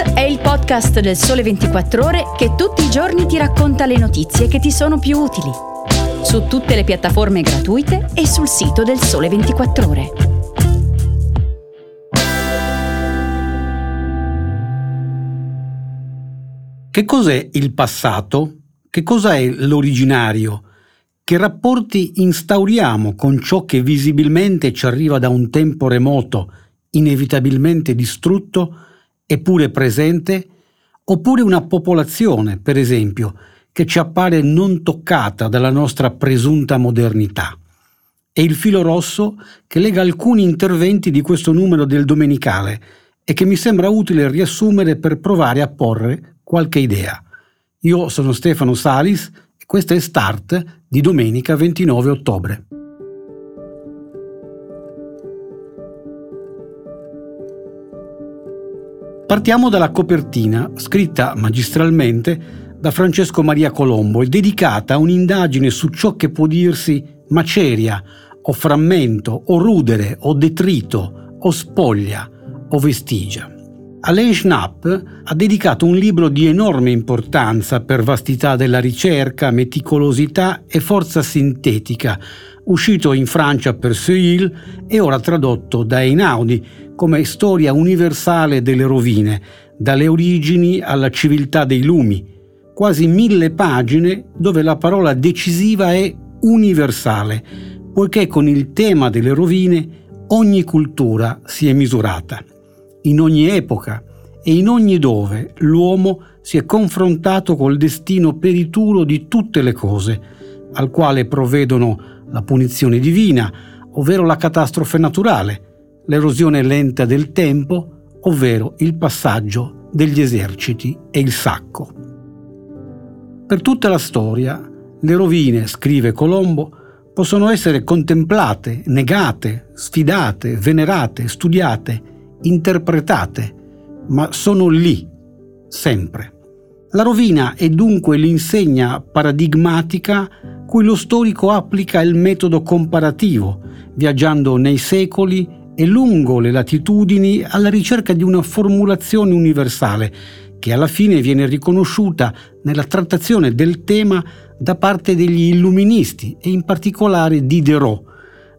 Update è il podcast del Sole 24 Ore che tutti i giorni ti racconta le notizie che ti sono più utili. Su tutte le piattaforme gratuite e sul sito del Sole 24 Ore. Che cos'è il passato? Che cosa è l'originario? Che rapporti instauriamo con ciò che visibilmente ci arriva da un tempo remoto, inevitabilmente distrutto? Eppure presente, oppure una popolazione, per esempio, che ci appare non toccata dalla nostra presunta modernità. È il filo rosso che lega alcuni interventi di questo numero del Domenicale e che mi sembra utile riassumere per provare a porre qualche idea. Io sono Stefano Salis e questo è Start di domenica 29 ottobre. Partiamo dalla copertina, scritta magistralmente da Francesco Maria Colombo e dedicata a un'indagine su ciò che può dirsi maceria, o frammento, o rudere, o detrito, o spoglia, o vestigia. Alain Schnapp ha dedicato un libro di enorme importanza per vastità della ricerca, meticolosità e forza sintetica, uscito in Francia per Seuil e ora tradotto da Einaudi come storia universale delle rovine, dalle origini alla civiltà dei lumi, quasi mille pagine dove la parola decisiva è universale, poiché con il tema delle rovine ogni cultura si è misurata. In ogni epoca e in ogni dove l'uomo si è confrontato col destino perituro di tutte le cose, al quale provvedono la punizione divina, ovvero la catastrofe naturale, l'erosione lenta del tempo, ovvero il passaggio degli eserciti e il sacco. Per tutta la storia, le rovine, scrive Colombo, possono essere contemplate, negate, sfidate, venerate, studiate, interpretate, ma sono lì, sempre. La rovina è dunque l'insegna paradigmatica cui lo storico applica il metodo comparativo, viaggiando nei secoli e lungo le latitudini alla ricerca di una formulazione universale che alla fine viene riconosciuta nella trattazione del tema da parte degli illuministi e in particolare di Diderot,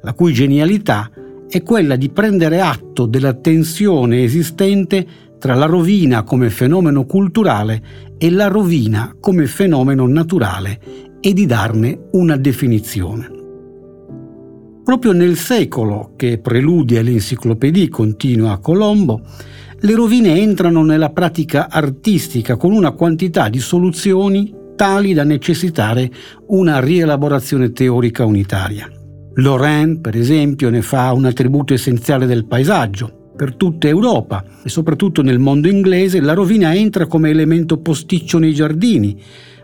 la cui genialità è quella di prendere atto della tensione esistente tra la rovina come fenomeno culturale e la rovina come fenomeno naturale e di darne una definizione. Proprio nel secolo che preludia l'enciclopedia, continua Colombo, le rovine entrano nella pratica artistica con una quantità di soluzioni tali da necessitare una rielaborazione teorica unitaria. Lorraine, per esempio, ne fa un attributo essenziale del paesaggio. Per tutta Europa e soprattutto nel mondo inglese la rovina entra come elemento posticcio nei giardini,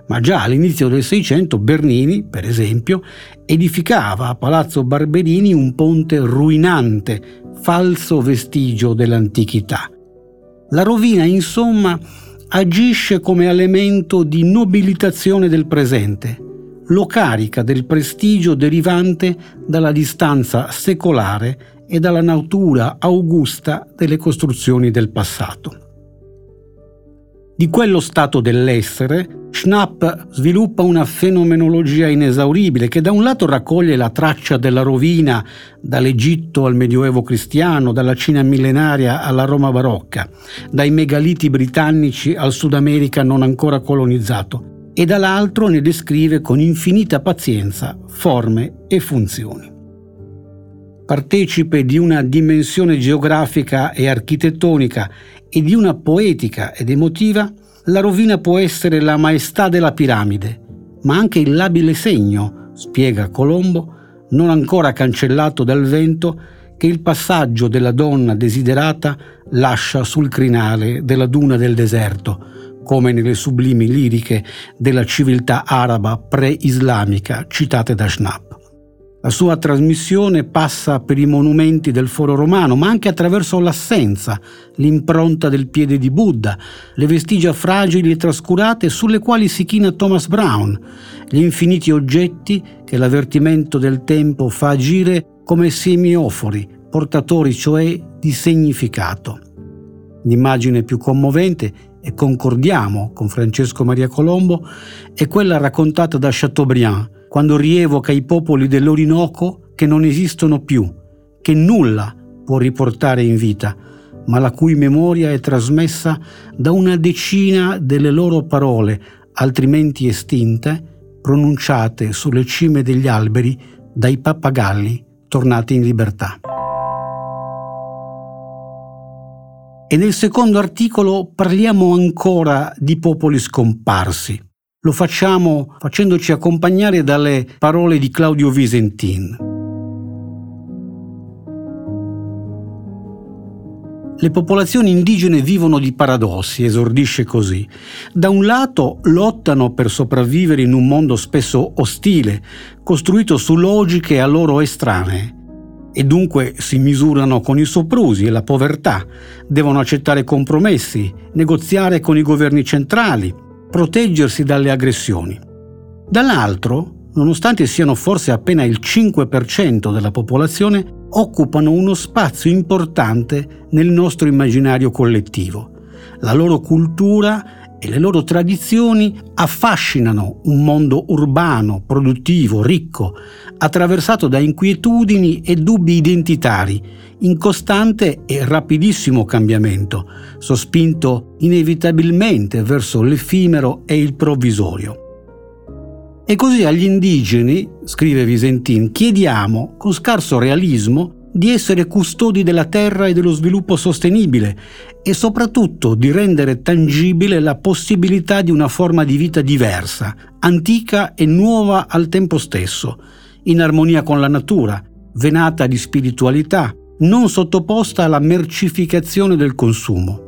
ma già all'inizio del Seicento Bernini, per esempio, edificava a Palazzo Barberini un ponte ruinante, falso vestigio dell'antichità. La rovina, insomma, agisce come elemento di nobilitazione del presente, lo carica del prestigio derivante dalla distanza secolare e dalla natura augusta delle costruzioni del passato. Di quello stato dell'essere, Schnapp sviluppa una fenomenologia inesauribile che da un lato raccoglie la traccia della rovina dall'Egitto al Medioevo cristiano, dalla Cina millenaria alla Roma barocca, dai megaliti britannici al Sud America non ancora colonizzato, e dall'altro ne descrive con infinita pazienza forme e funzioni. Partecipe di una dimensione geografica e architettonica e di una poetica ed emotiva, la rovina può essere la maestà della piramide, ma anche il labile segno, spiega Colombo, non ancora cancellato dal vento, che il passaggio della donna desiderata lascia sul crinale della duna del deserto, come nelle sublimi liriche della civiltà araba pre-islamica citate da Schnapp. La sua trasmissione passa per i monumenti del foro romano, ma anche attraverso l'assenza, l'impronta del piede di Buddha, le vestigia fragili e trascurate sulle quali si china Thomas Brown, gli infiniti oggetti che l'avvertimento del tempo fa agire come semiofori, portatori cioè di significato. L'immagine più commovente, e concordiamo con Francesco Maria Colombo, è quella raccontata da Chateaubriand, quando rievoca i popoli dell'Orinoco che non esistono più, che nulla può riportare in vita, ma la cui memoria è trasmessa da una decina delle loro parole, altrimenti estinte, pronunciate sulle cime degli alberi dai pappagalli tornati in libertà. E nel secondo articolo parliamo ancora di popoli scomparsi. Lo facciamo facendoci accompagnare dalle parole di Claudio Visentin. Le popolazioni indigene vivono di paradossi, esordisce così. Da un lato lottano per sopravvivere in un mondo spesso ostile, costruito su logiche a loro estranee, e dunque si misurano con i soprusi e la povertà, devono accettare compromessi, negoziare con i governi centrali, proteggersi dalle aggressioni. Dall'altro, nonostante siano forse appena il 5% della popolazione, occupano uno spazio importante nel nostro immaginario collettivo. La loro cultura e le loro tradizioni affascinano un mondo urbano, produttivo, ricco, attraversato da inquietudini e dubbi identitari, in costante e rapidissimo cambiamento, sospinto inevitabilmente verso l'effimero e il provvisorio. E così agli indigeni, scrive Visentin, chiediamo, con scarso realismo, di essere custodi della terra e dello sviluppo sostenibile e soprattutto di rendere tangibile la possibilità di una forma di vita diversa, antica e nuova al tempo stesso, in armonia con la natura, venata di spiritualità, non sottoposta alla mercificazione del consumo.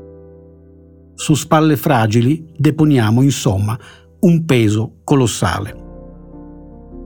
Su spalle fragili deponiamo, insomma, un peso colossale.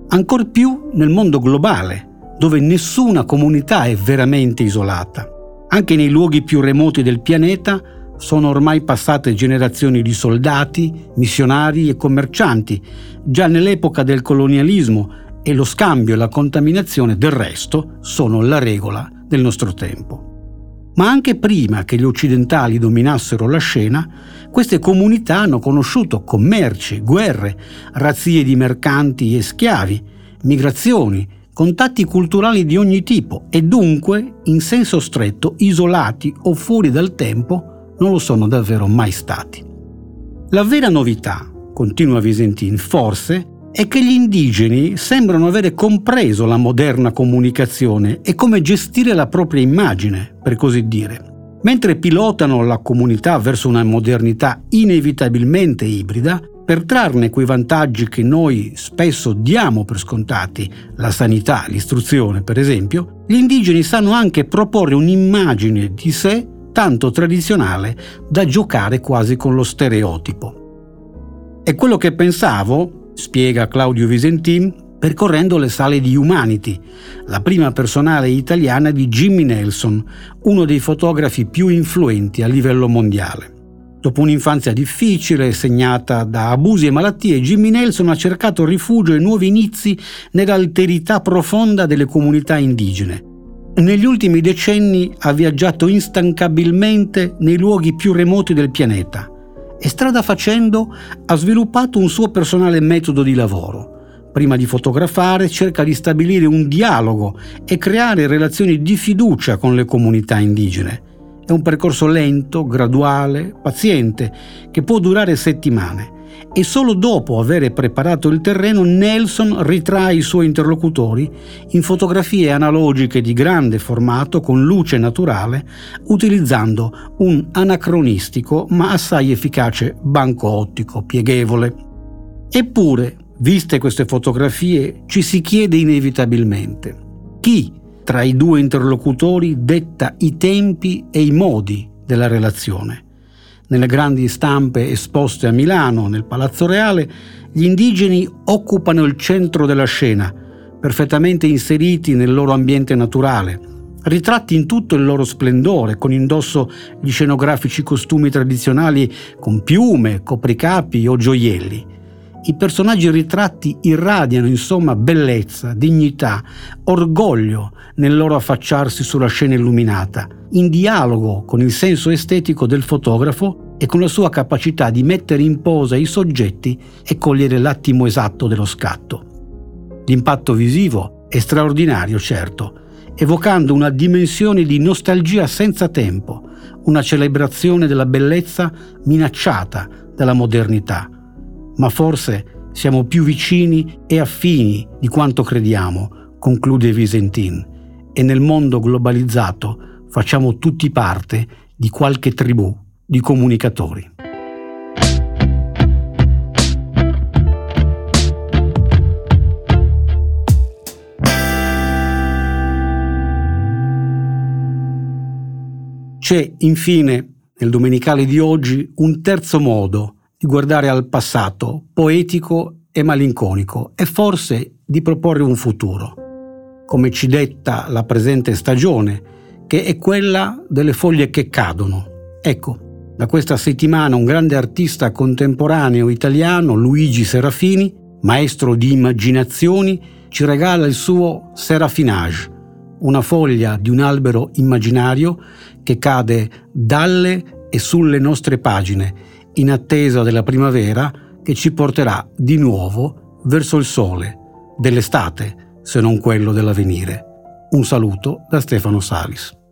Ancor più nel mondo globale, dove nessuna comunità è veramente isolata. Anche nei luoghi più remoti del pianeta sono ormai passate generazioni di soldati, missionari e commercianti, già nell'epoca del colonialismo e lo scambio e la contaminazione del resto sono la regola del nostro tempo. Ma anche prima che gli occidentali dominassero la scena, queste comunità hanno conosciuto commerci, guerre, razzie di mercanti e schiavi, migrazioni, contatti culturali di ogni tipo e dunque, in senso stretto, isolati o fuori dal tempo, non lo sono davvero mai stati. La vera novità, continua Visentin, forse, è che gli indigeni sembrano avere compreso la moderna comunicazione e come gestire la propria immagine, per così dire. Mentre pilotano la comunità verso una modernità inevitabilmente ibrida, per trarne quei vantaggi che noi spesso diamo per scontati, la sanità, l'istruzione per esempio, gli indigeni sanno anche proporre un'immagine di sé tanto tradizionale da giocare quasi con lo stereotipo. È quello che pensavo, spiega Claudio Visentin, percorrendo le sale di Humanity, la prima personale italiana di Jimmy Nelson, uno dei fotografi più influenti a livello mondiale. Dopo un'infanzia difficile, segnata da abusi e malattie, Jimmy Nelson ha cercato rifugio e nuovi inizi nell'alterità profonda delle comunità indigene. Negli ultimi decenni ha viaggiato instancabilmente nei luoghi più remoti del pianeta e strada facendo ha sviluppato un suo personale metodo di lavoro. Prima di fotografare cerca di stabilire un dialogo e creare relazioni di fiducia con le comunità indigene è un percorso lento, graduale, paziente, che può durare settimane e solo dopo aver preparato il terreno Nelson ritrae i suoi interlocutori in fotografie analogiche di grande formato con luce naturale, utilizzando un anacronistico ma assai efficace banco ottico pieghevole. Eppure, viste queste fotografie, ci si chiede inevitabilmente chi tra i due interlocutori detta i tempi e i modi della relazione. Nelle grandi stampe esposte a Milano, nel Palazzo Reale, gli indigeni occupano il centro della scena, perfettamente inseriti nel loro ambiente naturale, ritratti in tutto il loro splendore, con indosso gli scenografici costumi tradizionali con piume, copricapi o gioielli. I personaggi ritratti irradiano insomma bellezza, dignità, orgoglio nel loro affacciarsi sulla scena illuminata, in dialogo con il senso estetico del fotografo e con la sua capacità di mettere in posa i soggetti e cogliere l'attimo esatto dello scatto. L'impatto visivo è straordinario, certo, evocando una dimensione di nostalgia senza tempo, una celebrazione della bellezza minacciata dalla modernità. Ma forse siamo più vicini e affini di quanto crediamo, conclude Visentin, e nel mondo globalizzato facciamo tutti parte di qualche tribù di comunicatori. C'è infine nel domenicale di oggi un terzo modo di guardare al passato, poetico e malinconico, e forse di proporre un futuro, come ci detta la presente stagione, che è quella delle foglie che cadono. Ecco, da questa settimana un grande artista contemporaneo italiano, Luigi Serafini, maestro di immaginazioni, ci regala il suo Serafinage, una foglia di un albero immaginario che cade dalle e sulle nostre pagine, in attesa della primavera che ci porterà di nuovo verso il sole dell'estate, se non quello dell'avvenire. Un saluto da Stefano Salis.